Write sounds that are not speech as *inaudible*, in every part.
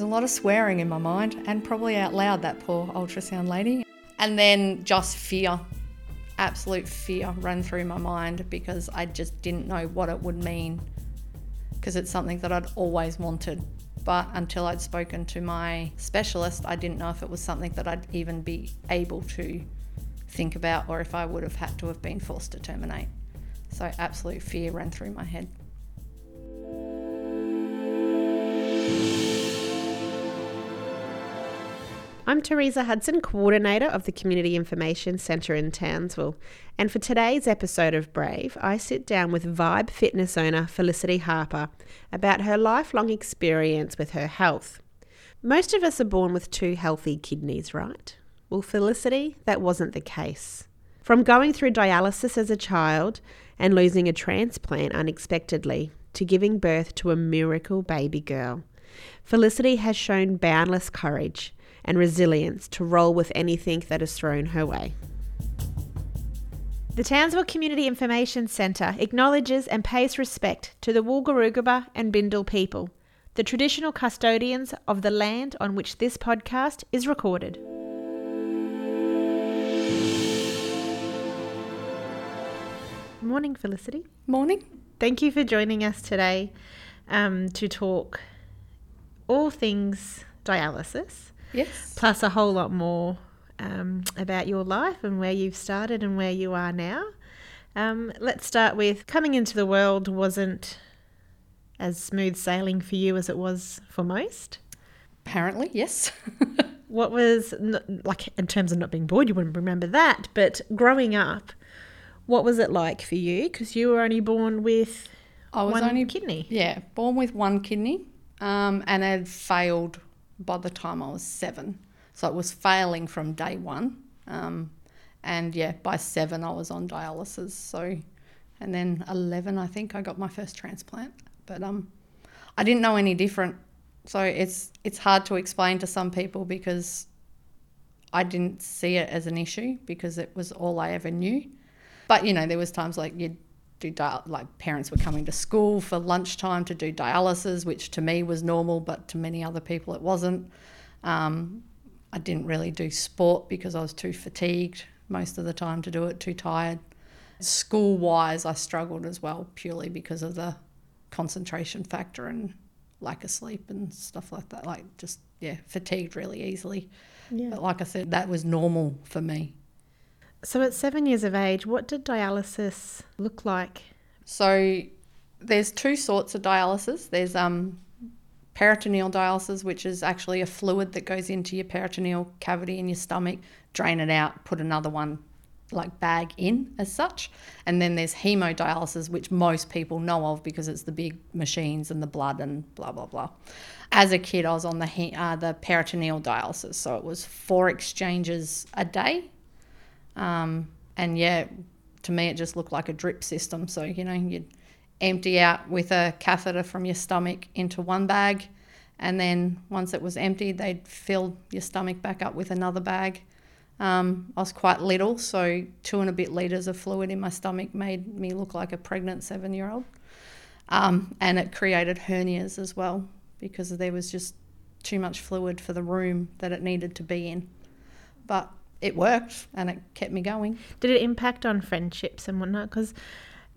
There's a lot of swearing in my mind and probably out loud, that poor ultrasound lady. And then just fear, absolute fear ran through my mind because I just didn't know what it would mean because it's something that I'd always wanted. But until I'd spoken to my specialist, I didn't know if it was something that I'd even be able to think about or if I would have had to have been forced to terminate. So, absolute fear ran through my head. I'm Teresa Hudson, coordinator of the Community Information Centre in Townsville. And for today's episode of Brave, I sit down with Vibe fitness owner Felicity Harper about her lifelong experience with her health. Most of us are born with two healthy kidneys, right? Well, Felicity, that wasn't the case. From going through dialysis as a child and losing a transplant unexpectedly to giving birth to a miracle baby girl, Felicity has shown boundless courage and resilience to roll with anything that is thrown her way. The Townsville Community Information Centre acknowledges and pays respect to the Wulgurukaba and Bindal people, the traditional custodians of the land on which this podcast is recorded. Morning, Felicity. Morning. Thank you for joining us today um, to talk all things dialysis. Yes. plus a whole lot more um, about your life and where you've started and where you are now. Um, let's start with coming into the world wasn't as smooth sailing for you as it was for most. Apparently, yes. *laughs* What was like in terms of not being bored? You wouldn't remember that, but growing up, what was it like for you? Because you were only born with I was one only kidney. Yeah, born with one kidney, um, and had failed by the time I was seven. So it was failing from day one. Um, and yeah, by seven I was on dialysis. So, and then eleven I think I got my first transplant. But um, I didn't know any different. So it's it's hard to explain to some people because I didn't see it as an issue because it was all I ever knew. But you know, there was times like you'd do dial- like parents were coming to school for lunchtime to do dialysis, which to me was normal, but to many other people it wasn't. Um, I didn't really do sport because I was too fatigued most of the time to do it, too tired. School wise, I struggled as well purely because of the concentration factor and lack of sleep and stuff like that. Like just yeah, fatigued really easily. Yeah. But like I said, that was normal for me. So at seven years of age, what did dialysis look like? So there's two sorts of dialysis. There's um, peritoneal dialysis, which is actually a fluid that goes into your peritoneal cavity in your stomach, drain it out, put another one like bag in as such. And then there's hemodialysis, which most people know of because it's the big machines and the blood and blah blah blah. As a kid, I was on the he- uh, the peritoneal dialysis, so it was four exchanges a day. Um, and yeah, to me, it just looked like a drip system. So you know, you'd empty out with a catheter from your stomach into one bag, and then once it was emptied, they'd fill your stomach back up with another bag. Um, I was quite little, so two and a bit litres of fluid in my stomach made me look like a pregnant seven year old. Um, and it created hernias as well because there was just too much fluid for the room that it needed to be in. But it worked and it kept me going. Did it impact on friendships and whatnot? Because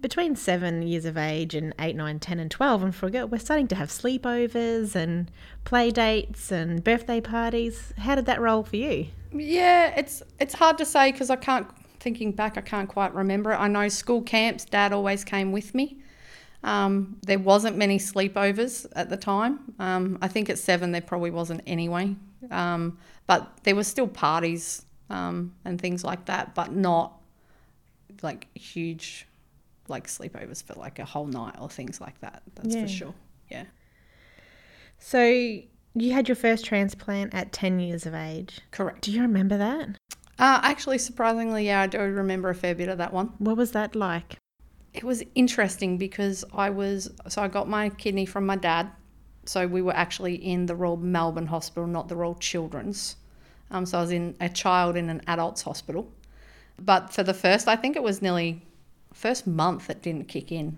between seven years of age and eight, nine, ten, and 12, and for a girl, we're starting to have sleepovers and play dates and birthday parties. How did that roll for you? Yeah, it's it's hard to say because I can't. Thinking back, I can't quite remember it. I know school camps. Dad always came with me. Um, there wasn't many sleepovers at the time. Um, I think at seven there probably wasn't anyway. Um, but there were still parties um, and things like that, but not like huge like sleepovers for like a whole night or things like that. That's Yeah. for sure. Yeah. So you had your first transplant at 10 years of age. Correct. Do you remember that? Uh, actually, surprisingly, yeah, I do remember a fair bit of that one. What was that like? It was interesting because I was so I got my kidney from my dad. So we were actually in the Royal Melbourne Hospital, not the Royal Children's. Um, so I was in a child in an adult's hospital. But for the first, I think it was nearly first month it didn't kick in.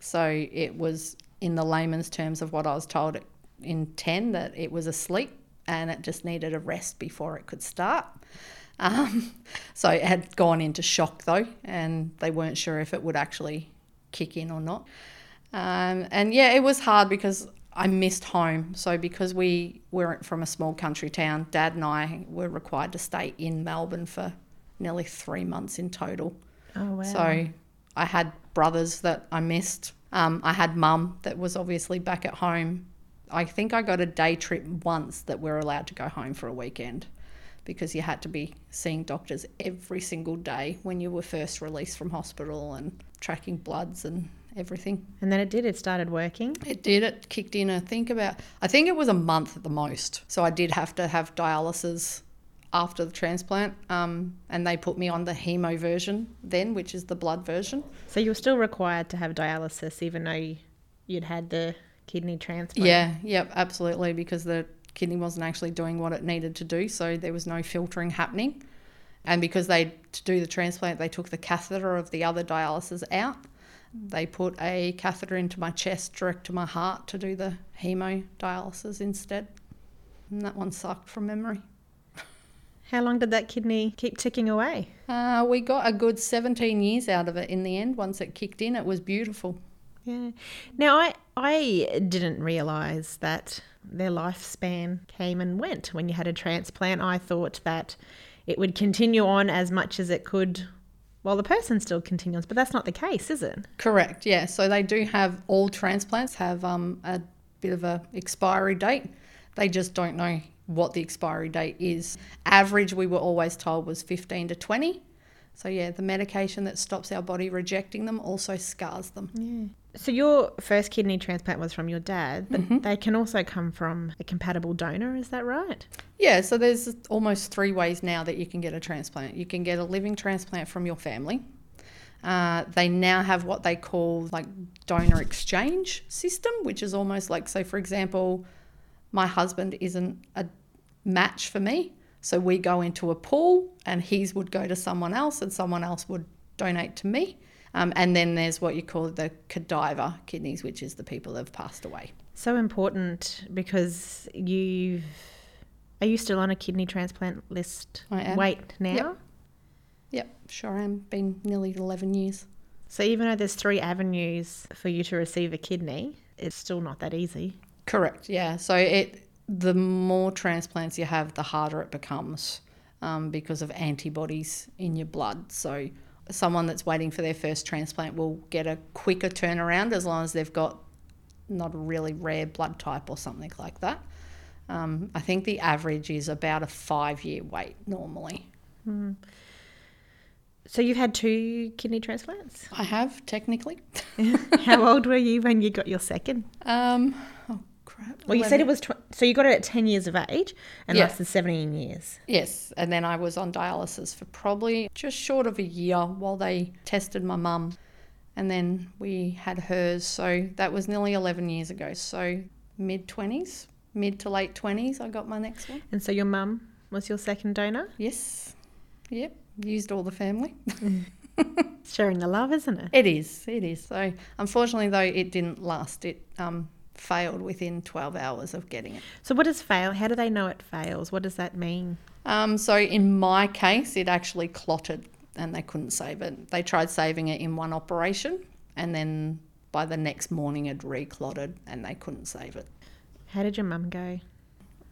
So it was in the layman's terms of what I was told. In 10 that it was asleep and it just needed a rest before it could start. *laughs* Um, so it had gone into shock though, and they weren't sure if it would actually kick in or not. Um, and yeah, it was hard because I missed home. So because we weren't from a small country town, Dad and I were required to stay in Melbourne for nearly three months in total. Oh wow. So I had brothers that I missed. Um, I had mum that was obviously back at home. I think I got a day trip once that we're allowed to go home for a weekend because you had to be seeing doctors every single day when you were first released from hospital and tracking bloods and everything. and then it did. It started working. It did. It kicked in. I think about. I think it was a month at the most. So I did have to have dialysis after the transplant, um, and they put me on the hemo version then, which is the blood version. So you were still required to have dialysis, even though you- you'd had the kidney transplant. Yeah. Yep. Absolutely. Because the kidney wasn't actually doing what it needed to do, so there was no filtering happening. And because they to do the transplant, they took the catheter of the other dialysis out. They put a catheter into my chest direct to my heart to do the hemodialysis instead. And that one sucked from memory. How long did that kidney keep ticking away? Uh, we got a good 17 years out of it in the end. Once it kicked in, it was beautiful. Yeah. Now I I didn't realise that their lifespan came and went when you had a transplant. I thought that it would continue on as much as it could while the person still continues, but that's not the case, is it? Correct, yeah. So they do have, all transplants have um, a bit of a expiry date. They just don't know what the expiry date is. Average, we were always told, was 15 to 20. So, yeah, the medication that stops our body rejecting them also scars them. Yeah. So your first kidney transplant was from your dad, but they can also come from a compatible donor, is that right? Yeah, so there's almost three ways now that you can get a transplant. You can get a living transplant from your family. Uh, they now have what they call like donor exchange system, which is almost like, so for example, my husband isn't a match for me, so we go into a pool, and his would go to someone else, and someone else would donate to me. Um, and then there's what you call the cadaver kidneys, which is the people that have passed away. So important because you've are you still on a kidney transplant list? I am. Wait now. Yep. Yep, sure am. Been nearly 11 years. So even though there's three avenues for you to receive a kidney, it's still not that easy. Correct. Yeah. So it the more transplants you have, the harder it becomes um, because of antibodies in your blood. So someone that's waiting for their first transplant will get a quicker turnaround as long as they've got not a really rare blood type or something like that. Um, I think the average is about a five year wait normally. So you've had two kidney transplants. I have technically. *laughs* How *laughs* old were you when you got your second? Um, oh crap. Well, you said it was tw- so you got it at ten years of age and Yeah. lasted seventeen years. Yes, and then I was on dialysis for probably just short of a year while they tested my mum. And then we had hers, so that was nearly 11 years ago. So mid 20s, mid to late 20s, I got my next one. And so your mum was your second donor. Yes, yep, used all the family. *laughs* Sharing the love, isn't it? It is, it is. So unfortunately, though, it didn't last. It um, failed within 12 hours of getting it. So what does fail? How do they know it fails? What does that mean? Um, so in my case, it actually clotted and they couldn't save it. They tried saving it in one operation and then by the next morning it reclotted and they couldn't save it. How did your mum go?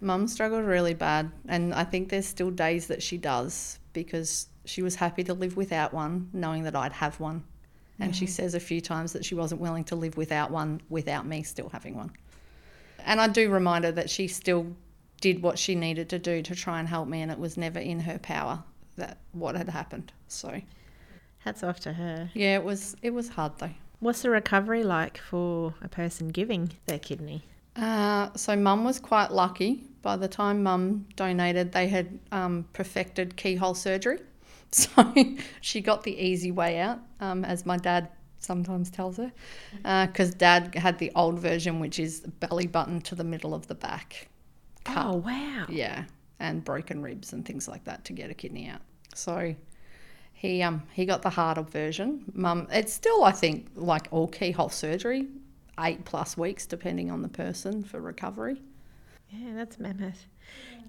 Mum struggled really bad and I think there's still days that she does because she was happy to live without one, knowing that I'd have one. And she says a few times that she wasn't willing to live without one without me still having one. And I do remind her that she still did what she needed to do to try and help me, and it was never in her power that what had happened. So Hats off to her. yeah, it was it was hard though. What's the recovery like for a person giving their kidney? Uh, so mum was quite lucky. By the time mum donated, they had um, perfected keyhole surgery, *laughs* so she got the easy way out, um, as my dad sometimes tells her, because dad had the old version, which is belly button to the middle of the back. cut. Oh wow! Yeah, and broken ribs and things like that to get a kidney out. So he um he got the harder version. Mum, it's still I think like all keyhole surgery, eight plus weeks, depending on the person, for recovery. Yeah, that's mammoth.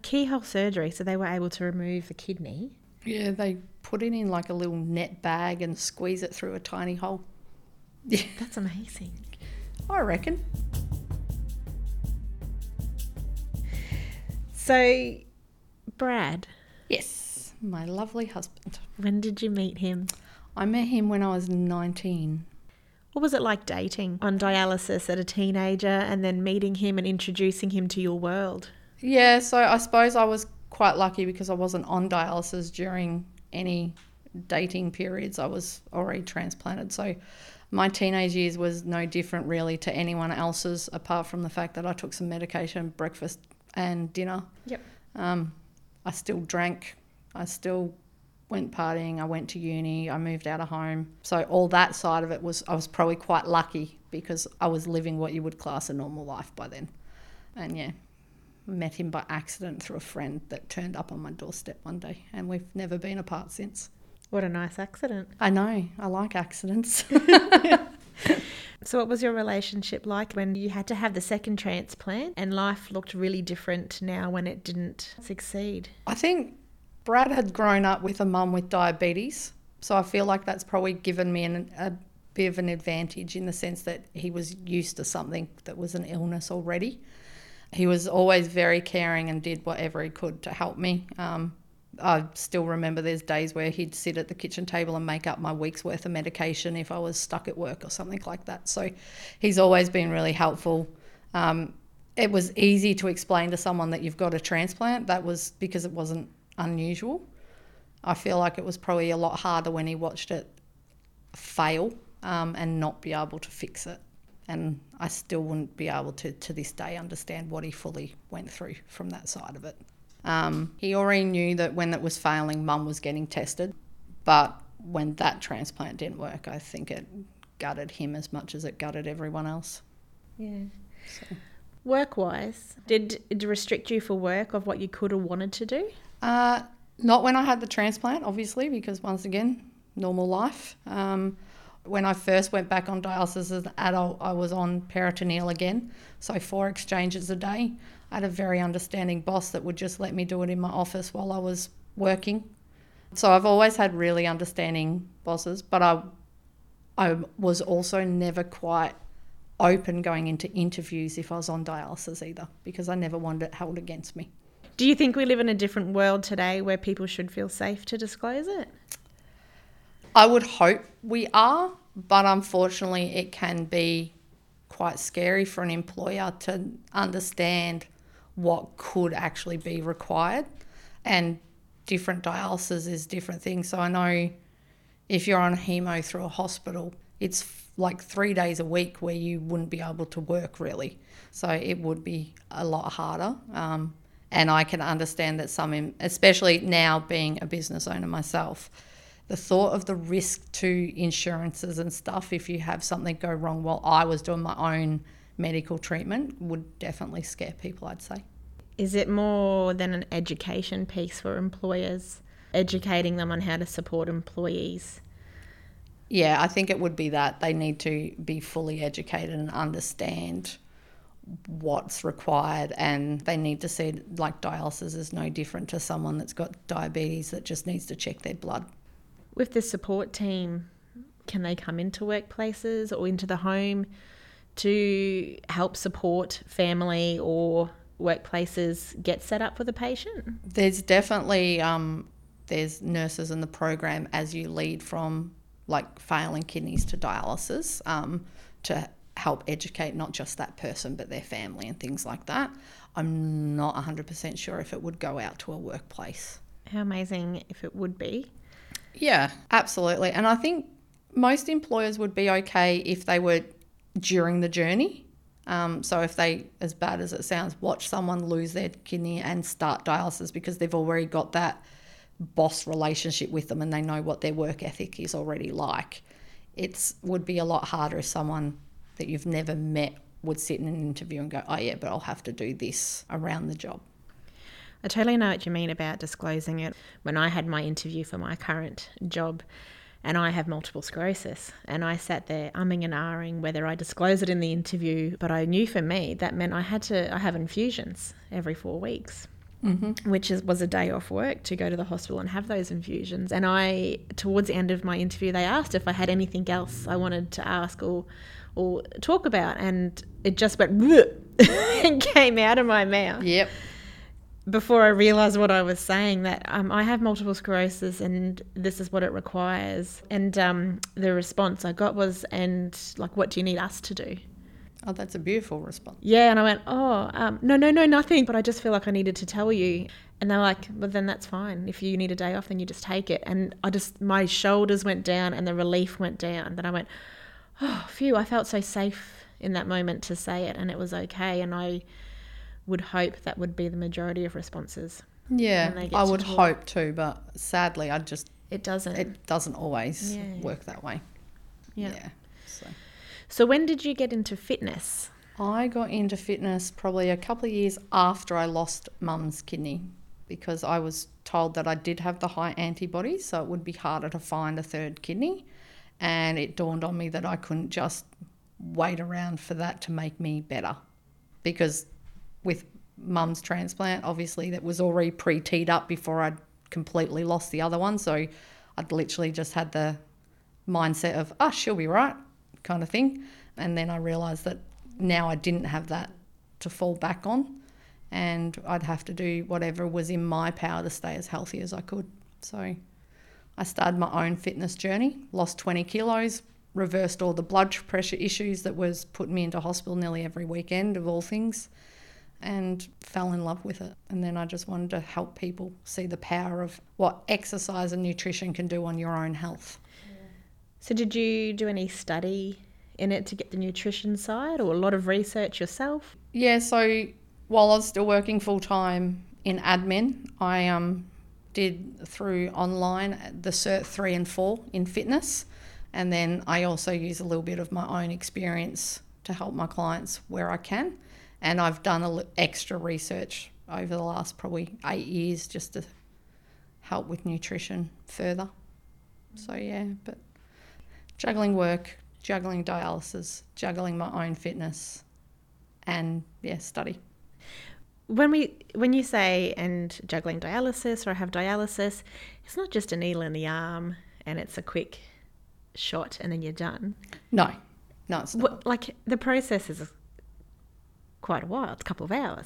Keyhole surgery, so they were able to remove the kidney. Yeah, they put it in like a little net bag and squeeze it through a tiny hole. Yeah, *laughs* That's amazing. I reckon. So, Brad, Yes, my lovely husband. when did you meet him? I met him when I was 19. What was it like dating on dialysis at a teenager and then meeting him and introducing him to your world? Yeah, so I suppose I was quite lucky because I wasn't on dialysis during any dating periods. I was already transplanted. So my teenage years was no different really to anyone else's apart from the fact that I took some medication, breakfast and dinner. Yep. Um, I still drank. I still went partying. I went to uni. I moved out of home. So all that side of it was I was probably quite lucky because I was living what you would class a normal life by then. And yeah, met him by accident through a friend that turned up on my doorstep one day, and we've never been apart since. What a nice accident. I know. I like accidents. *laughs* *laughs* So, what was your relationship like when you had to have the second transplant and life looked really different now when it didn't succeed? I think Brad had grown up with a mum with diabetes, so I feel like that's probably given me an, a bit of an advantage in the sense that he was used to something that was an illness already. He was always very caring and did whatever he could to help me. Um, I still remember there's days where he'd sit at the kitchen table and make up my week's worth of medication if I was stuck at work or something like that. So he's always been really helpful. Um, it was easy to explain to someone that you've got a transplant. That was because it wasn't unusual. I feel like it was probably a lot harder when he watched it fail um, and not be able to fix it. And I still wouldn't be able to, to this day, understand what he fully went through from that side of it. Um, he already knew that when it was failing, mum was getting tested. But when that transplant didn't work, I think it gutted him as much as it gutted everyone else. Yeah. So. Work wise, did it restrict you for work of what you could or wanted to do? Uh, not when I had the transplant, obviously, because once again, normal life. Um, when I first went back on dialysis as an adult, I was on peritoneal again, so four exchanges a day. I had a very understanding boss that would just let me do it in my office while I was working. So I've always had really understanding bosses, but I, I was also never quite open going into interviews if I was on dialysis either, because I never wanted it held against me. Do you think we live in a different world today where people should feel safe to disclose it? I would hope we are, but unfortunately, it can be quite scary for an employer to understand what could actually be required. And different dialysis is different things. So I know if you're on hemo through a hospital, it's like three days a week where you wouldn't be able to work really. So it would be a lot harder. Um, and I can understand that some, especially now being a business owner myself, the thought of the risk to insurances and stuff if you have something go wrong while I was doing my own medical treatment would definitely scare people, I'd say. Is it more than an education piece for employers, educating them on how to support employees? Yeah, I think it would be that. They need to be fully educated and understand what's required and they need to see like dialysis is no different to someone that's got diabetes that just needs to check their blood. With the support team, can they come into workplaces or into the home to help support family or workplaces get set up for the patient? There's definitely um, there's nurses in the program as you lead from like failing kidneys to dialysis um, to help educate not just that person but their family and things like that. I'm not 100% sure if it would go out to a workplace. How amazing if it would be. Yeah, absolutely. And I think most employers would be okay if they were during the journey. Um, so if they, as bad as it sounds, watch someone lose their kidney and start dialysis because they've already got that boss relationship with them and they know what their work ethic is already like. It would be a lot harder if someone that you've never met would sit in an interview and go, "Oh yeah, but I'll have to do this around the job." I totally know what you mean about disclosing it. When I had my interview for my current job, and I have multiple sclerosis. And I sat there umming and ahhing whether I disclose it in the interview, but I knew for me that meant I had to I have infusions every four weeks. Mm-hmm. Which is, was a day off work to go to the hospital and have those infusions. And I, towards the end of my interview, they asked if I had anything else I wanted to ask or, or talk about, and it just went *laughs* and came out of my mouth. Yep before I realized what I was saying that um, I have multiple sclerosis and this is what it requires. And um, the response I got was, and like, what do you need us to do? Oh, that's a beautiful response. Yeah. And I went, oh, um, no, no, no, nothing. But I just feel like I needed to tell you. And they're like, well, then that's fine. If you need a day off, then you just take it. And I just, my shoulders went down and the relief went down. Then I went, oh, phew, I felt so safe in that moment to say it and it was okay. And I, would hope that would be the majority of responses. Yeah, I would talk. hope too, but sadly, I just it doesn't. It doesn't always yeah. work that way. Yeah. yeah so. so when did you get into fitness? I got into fitness probably a couple of years after I lost mum's kidney because I was told that I did have the high antibodies, so it would be harder to find a third kidney. And it dawned on me that I couldn't just wait around for that to make me better because with mum's transplant, obviously, that was already pre teed up before I'd completely lost the other one. So I'd literally just had the mindset of, oh, she'll be right, kind of thing. And then I realised that now I didn't have that to fall back on. And I'd have to do whatever was in my power to stay as healthy as I could. So I started my own fitness journey, lost 20 kilos, reversed all the blood pressure issues that was putting me into hospital nearly every weekend, of all things and fell in love with it. And then I just wanted to help people see the power of what exercise and nutrition can do on your own health. So, did you do any study in it to get the nutrition side or a lot of research yourself? Yeah, so while I was still working full time in admin, I um, did through online the Cert 3 and 4 in fitness. And then I also use a little bit of my own experience to help my clients where I can and I've done a extra research over the last probably eight years just to help with nutrition further. So yeah, but juggling work, juggling dialysis, juggling my own fitness, and yeah, study. When we when you say and juggling dialysis or I have dialysis, it's not just a needle in the arm and it's a quick shot and then you're done. No, no, it's not. Like the process is quite a while. It's a couple of hours.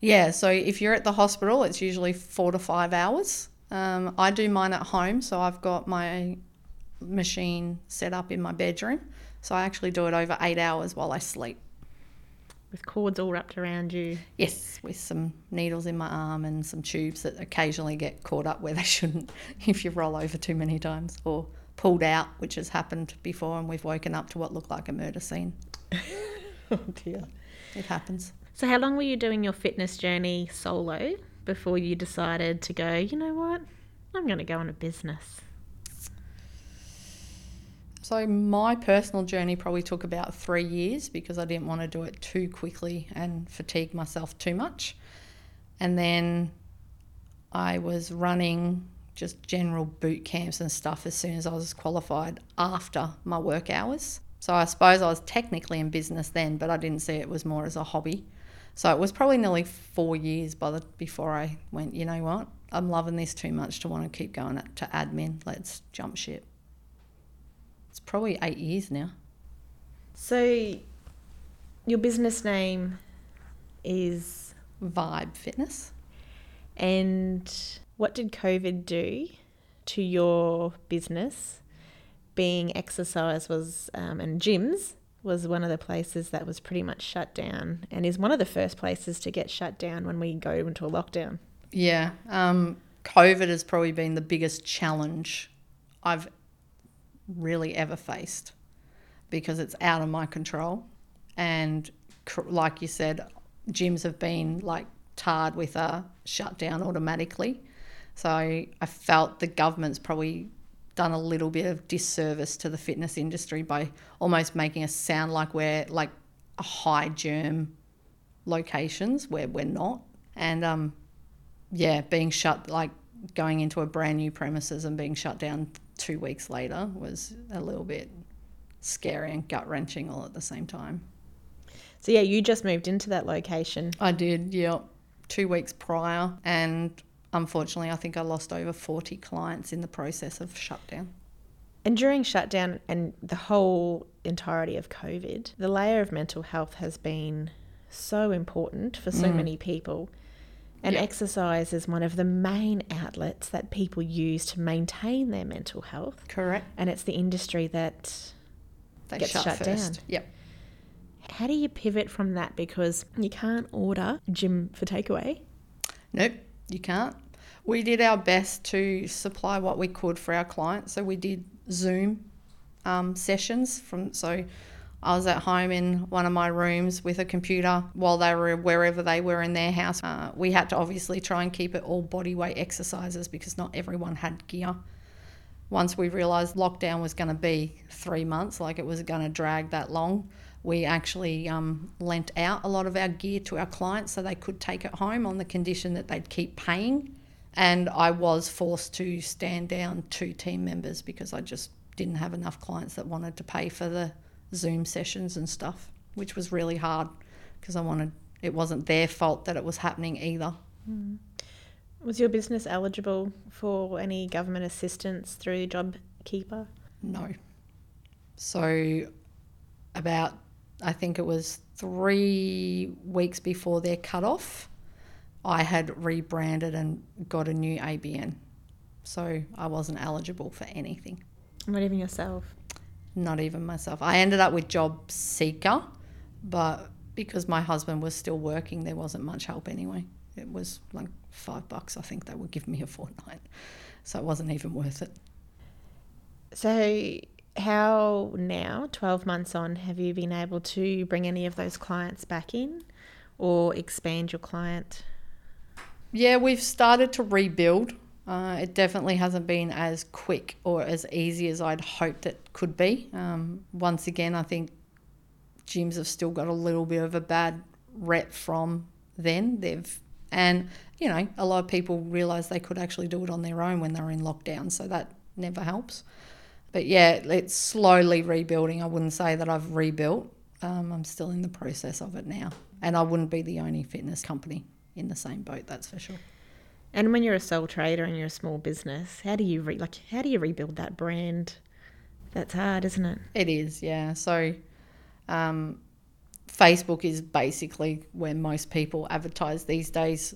Yeah, so if you're at the hospital, it's usually four to five hours. Um, I do mine at home, so I've got my machine set up in my bedroom. So I actually do it over eight hours while I sleep. With cords all wrapped around you? Yes, with some needles in my arm and some tubes that occasionally get caught up where they *laughs* shouldn't if you roll over too many times or pulled out, which has happened before, and we've woken up to what looked like a murder scene. *laughs* oh dear. It happens. So, how long were you doing your fitness journey solo before you decided to go, you know what, I'm going to go on a business? So, my personal journey probably took about three years because I didn't want to do it too quickly and fatigue myself too much. And then I was running just general boot camps and stuff as soon as I was qualified after my work hours. So I suppose I was technically in business then, but I didn't see it was more as a hobby. So it was probably nearly four years by the before I went. You know what? I'm loving this too much to want to keep going to admin. Let's jump ship. It's probably eight years now. So, your business name is Vibe Fitness. And what did COVID do to your business being exercise was um, and gyms was one of the places that was pretty much shut down and is one of the first places to get shut down when we go into a lockdown. Yeah, um, COVID has probably been the biggest challenge I've really ever faced because it's out of my control. And like you said, gyms have been like tarred with a shutdown automatically. So I felt the government's probably done a little bit of disservice to the fitness industry by almost making us sound like we're like a high germ locations where we're not. And um, yeah, being shut, like going into a brand new premises and being shut down two weeks later was a little bit scary and gut wrenching all at the same time. So yeah, you just moved into that location. I did, yeah, two weeks prior, and unfortunately, I think I lost over 40 clients in the process of shutdown. And during shutdown and the whole entirety of COVID, the layer of mental health has been so important for so Mm. many people. And Yeah. exercise is one of the main outlets that people use to maintain their mental health. Correct. And it's the industry that. They Gets shut, shut first. down. Yep. How do you pivot from that? Because you can't order gym for takeaway. Nope, you can't. We did our best to supply what we could for our clients. So we did Zoom um, sessions from so I was at home in one of my rooms with a computer while they were wherever they were in their house. Uh, we had to obviously try and keep it all body weight exercises because not everyone had gear. Once we realised lockdown was going to be three months, like it was going to drag that long, we actually um, lent out a lot of our gear to our clients so they could take it home on the condition that they'd keep paying. And I was forced to stand down two team members because I just didn't have enough clients that wanted to pay for the Zoom sessions and stuff, which was really hard because I wanted, it wasn't their fault that it was happening either. Was your business eligible for any government assistance through JobKeeper? No. So, about, I think it was three weeks before their cutoff, I had rebranded and got a new ABN. So, I wasn't eligible for anything, Not even yourself. not even myself. I ended up with Job Seeker, but because my husband was still working, there wasn't much help anyway. It was like five bucks, I think they would give me a fortnight. So, it wasn't even worth it. So, how now, 12 months on, have you been able to bring any of those clients back in or expand your client? Yeah, we've started to rebuild. Uh, it definitely hasn't been as quick or as easy as I'd hoped it could be. Um, once again, I think gyms have still got a little bit of a bad rep from then. They've and you know a lot of people realise they could actually do it on their own when they're in lockdown, so that never helps. But yeah, it's slowly rebuilding. I wouldn't say that I've rebuilt. Um, I'm still in the process of it now, and I wouldn't be the only fitness company in the same boat. That's for sure. And when you're a sole trader and you're a small business, how do you re- like how do you rebuild that brand? That's hard, isn't it? It is, yeah. So, um, Facebook is basically where most people advertise these days.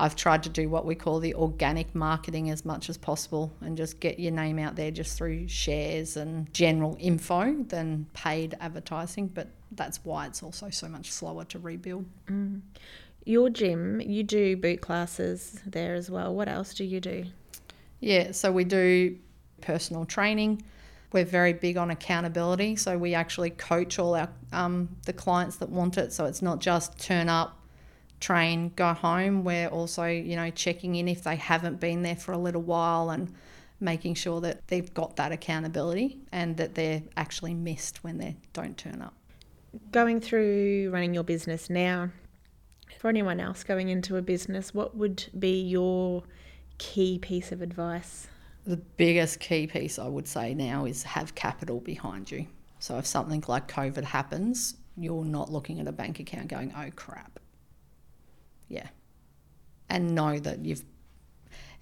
I've tried to do what we call the organic marketing as much as possible and just get your name out there just through shares and general info than paid advertising. But that's why it's also so much slower to rebuild. Your gym, you do boot classes there as well. What else do you do? Yeah, so we do personal training. We're very big on accountability, so we actually coach all our um, the clients that want it. So it's not just turn up, train, go home. We're also you know checking in if they haven't been there for a little while and making sure that they've got that accountability and that they're actually missed when they don't turn up. Going through running your business now, for anyone else going into a business, what would be your key piece of advice? The biggest key piece I would say now is have capital behind you. So if something like COVID happens, you're not looking at a bank account going, oh crap. Yeah. And know that you've,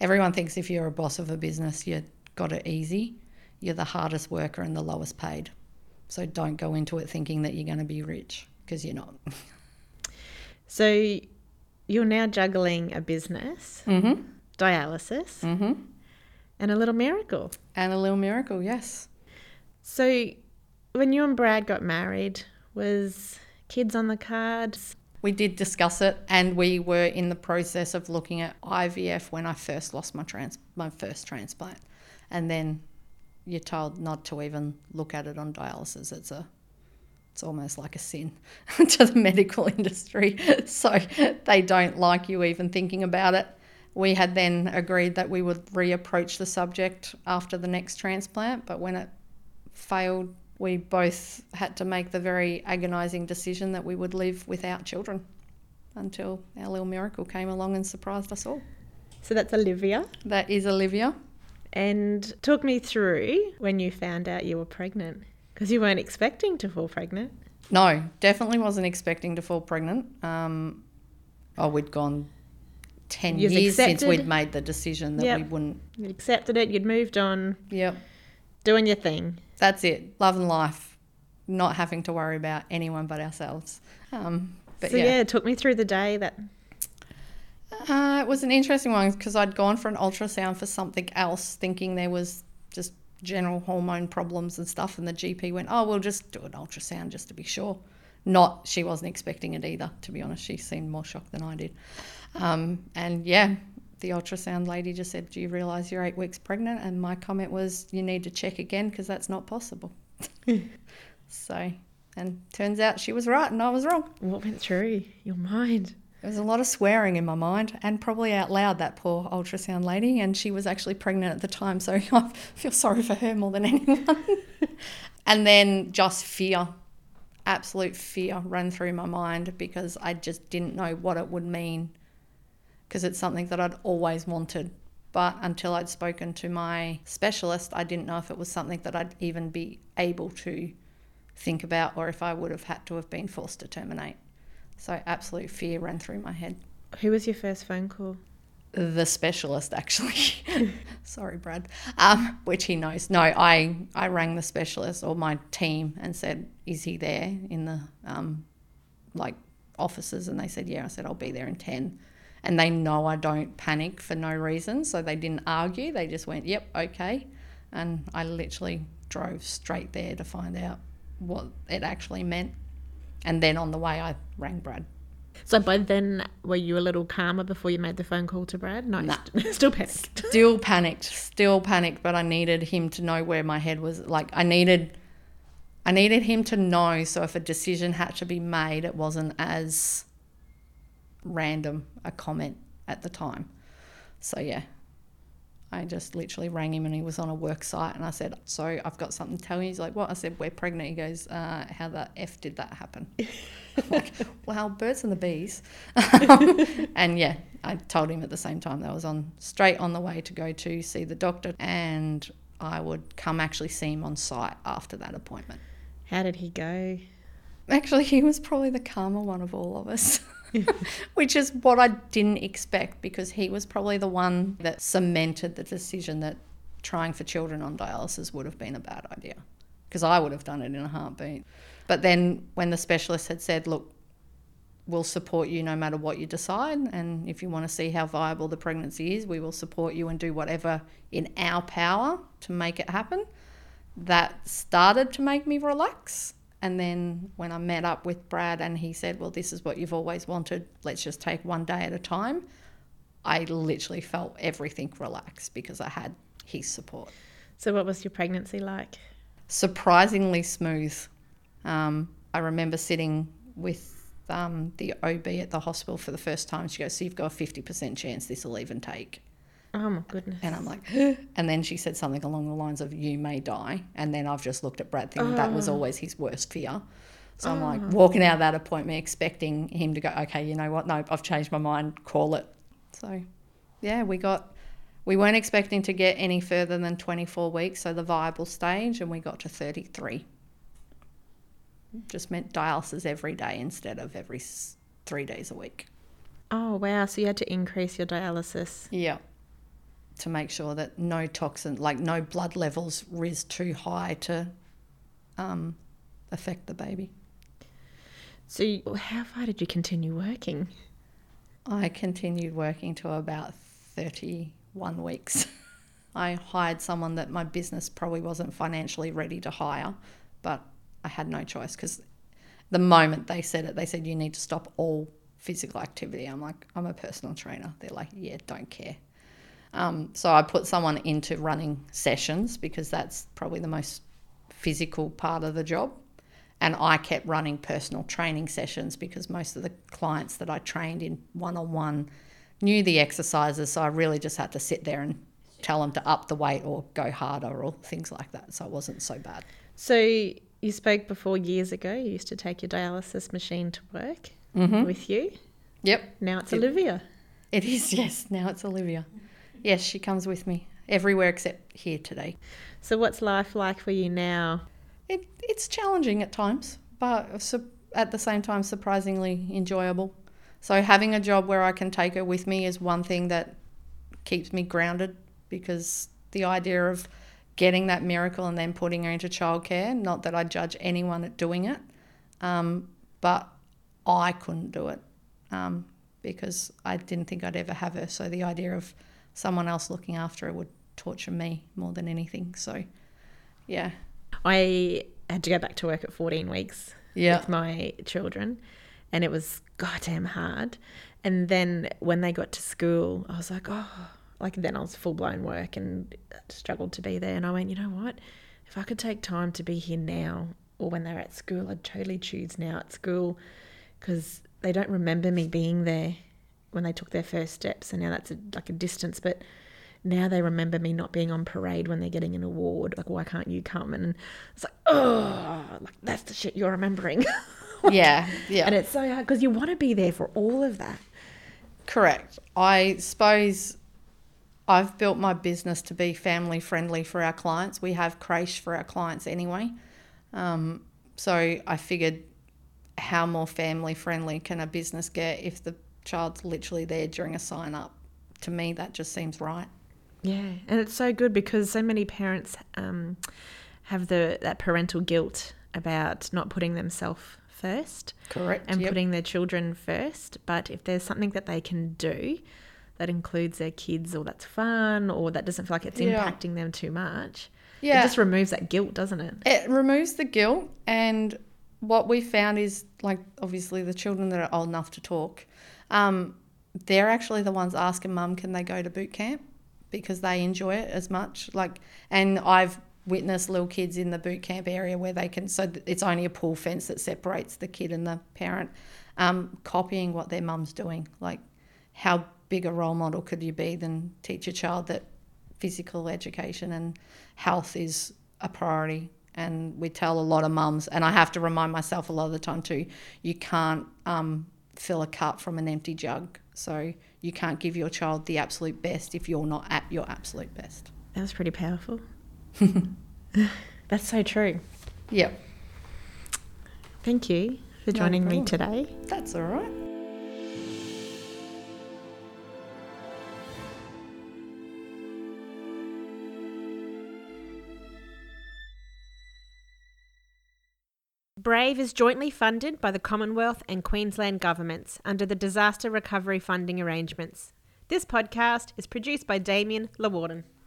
everyone thinks if you're a boss of a business, you've got it easy. You're the hardest worker and the lowest paid. So don't go into it thinking that you're going to be rich because you're not. *laughs* So you're now juggling a business, Mm-hmm. dialysis, Mm-hmm. and a little miracle. And a little miracle, yes. So when you and Brad got married, was kids on the cards? We did discuss it, and we were in the process of looking at IVF when I first lost my trans my first transplant, and then you're told not to even look at it on dialysis. It's a it's almost like a sin *laughs* to the medical industry, *laughs* so they don't like you even thinking about it. We had then agreed that we would reapproach the subject after the next transplant, but when it failed, we both had to make the very agonising decision that we would live without children until our little miracle came along and surprised us all. So that's Olivia. That is Olivia. And talk me through when you found out you were pregnant because you weren't expecting to fall pregnant. No, definitely wasn't expecting to fall pregnant. Um, oh, we'd gone 10 You've years since we'd made the decision that Yep. we wouldn't. You'd accepted it, you'd moved on, Yep. doing your thing. That's it. Love and life. Not having to worry about anyone but ourselves. Um, but so yeah. yeah. talk me through the day that Uh, it was an interesting one because I'd gone for an ultrasound for something else, thinking there was just general hormone problems and stuff. And the GP went, "Oh, we'll just do an ultrasound just to be sure." Not, she wasn't expecting it either. To be honest, she seemed more shocked than I did. Um, and yeah, the ultrasound lady just said, "Do you realise you're eight weeks pregnant?" And my comment was, "You need to check again because that's not possible." *laughs* so, and turns out she was right and I was wrong. what went through your mind? There was a lot of swearing in my mind and probably out loud, that poor ultrasound lady. And she was actually pregnant at the time. So *laughs* I feel sorry for her more than anyone. *laughs* and then just fear, absolute fear ran through my mind because I just didn't know what it would mean because it's something that I'd always wanted. But until I'd spoken to my specialist, I didn't know if it was something that I'd even be able to think about or if I would have had to have been forced to terminate. So absolute fear ran through my head. Who was your first phone call? The specialist, actually. *laughs* Sorry, Brad. Um, which he knows. No, I I rang the specialist or my team and said, "Is he there in the um, like offices?" And they said, "Yeah." I said, "I'll be there in 10. And they know I don't panic for no reason, so they didn't argue. They just went, "Yep, okay." And I literally drove straight there to find out what it actually meant. And then on the way, I rang Brad. So by then, were you a little calmer before you made the phone call to Brad? No, Nah. st- *laughs* still panicked. still panicked still panicked but i needed him to know where my head was like i needed i needed him to know so if a decision had to be made it wasn't as random a comment at the time. So yeah. I just literally rang him and he was on a work site and i said so i've got something to tell you. He's like what? I said we're pregnant. He goes uh, how the f did that happen? *laughs* Like well birds and the bees. And yeah, I told him at the same time that I was on straight on the way to go to see the doctor, and I would come actually see him on site after that appointment. How did he go? Actually, he was probably the calmer one of all of us, *laughs* *laughs* which is what I didn't expect because he was probably the one that cemented the decision that trying for children on dialysis would have been a bad idea because I would have done it in a heartbeat. But then when the specialist had said, look, we'll support you no matter what you decide. And if you want to see how viable the pregnancy is, we will support you and do whatever in our power to make it happen. That started to make me relax. And then when I met up with Brad and he said, Well, this is what you've always wanted, let's just take one day at a time, I literally felt everything relax because I had his support. So what was your pregnancy like? Surprisingly smooth. Um, I remember sitting with um, the OB at the hospital for the first time. She goes, So you've got a 50% chance this will even take. Oh my goodness. And I'm like, and then she said something along the lines of, You may die. And then I've just looked at Brad thinking that was oh. always his worst fear. So I'm like oh. walking out of that appointment expecting him to go, Okay, you know what? No, I've changed my mind, call it. So yeah, we got, we weren't expecting to get any further than 24 weeks, so the viable stage, and we got to 33. Just meant dialysis every day instead of every three days a week. Oh wow! So you had to increase your dialysis. Yeah. To make sure that no toxin, like no blood levels, ris too high to um, affect the baby. So you, how far did you continue working? I continued working to about 31 weeks. *laughs* I hired someone that my business probably wasn't financially ready to hire, but I had no choice because the moment they said it, they said, You need to stop all physical activity. I'm like, I'm a personal trainer. They're like, Yeah, don't care. Um, so I put someone into running sessions because that's probably the most physical part of the job. And I kept running personal training sessions because most of the clients that I trained in one on one knew the exercises. So I really just had to sit there and tell them to up the weight or go harder or things like that. So it wasn't so bad. So you spoke before years ago. You used to take your dialysis machine to work with you. Yep. Now it's It- Olivia. It is, *laughs* yes. Now it's Olivia. Yes, she comes with me everywhere except here today. So, what's life like for you now? It, it's challenging at times, but at the same time, surprisingly enjoyable. So, having a job where I can take her with me is one thing that keeps me grounded because the idea of getting that miracle and then putting her into childcare, not that I judge anyone at doing it, um, but I couldn't do it um, because I didn't think I'd ever have her. So, the idea of someone else looking after it would torture me more than anything. So, yeah. I had to go back to work at 14 weeks Yeah. with my children, and it was goddamn hard. And then when they got to school, I was like, oh, like then I was full blown work and struggled to be there. And I went, you know what? If I could take time to be here now or when they're at school, I'd totally choose now at school because they don't remember me being there when they took their first steps. And now that's a, like a distance, but now they remember me not being on parade when they're getting an award. Like, why can't you come? And it's like, oh, like that's the shit you're remembering. *laughs* Yeah. Yeah. and it's so hard because you want to be there for all of that. Correct. I suppose I've built my business to be family friendly for our clients. We have creche for our clients anyway. Um, so I figured how more family friendly can a business get if the child's literally there during a sign up? To me, that just seems right. Yeah, and it's so good because so many parents um, have the that parental guilt about not putting themselves first Correct. and Yep. putting their children first. But if there's something that they can do that includes their kids or that's fun or that doesn't feel like it's Yeah. impacting them too much, yeah. it just removes that guilt, doesn't it? it removes the guilt and what we found is like obviously the children that are old enough to talk um, they're actually the ones asking mum can they go to boot camp? Because they enjoy it as much. Like and i've witnessed little kids in the boot camp area where they can so it's only a pool fence that separates the kid and the parent um, copying what their mum's doing. Like how big a role model could you be than teach a child that physical education and health is a priority. And we tell a lot of mums, and I have to remind myself a lot of the time too, you can't um, fill a cup from an empty jug. So you can't give your child the absolute best if you're not at your absolute best. That was pretty powerful. *laughs* That's so true. Yep, Thank you for No joining me today. that's all right. Brave is jointly funded by the Commonwealth and Queensland governments under the Disaster Recovery Funding Arrangements. This podcast is produced by Damien Lawarden.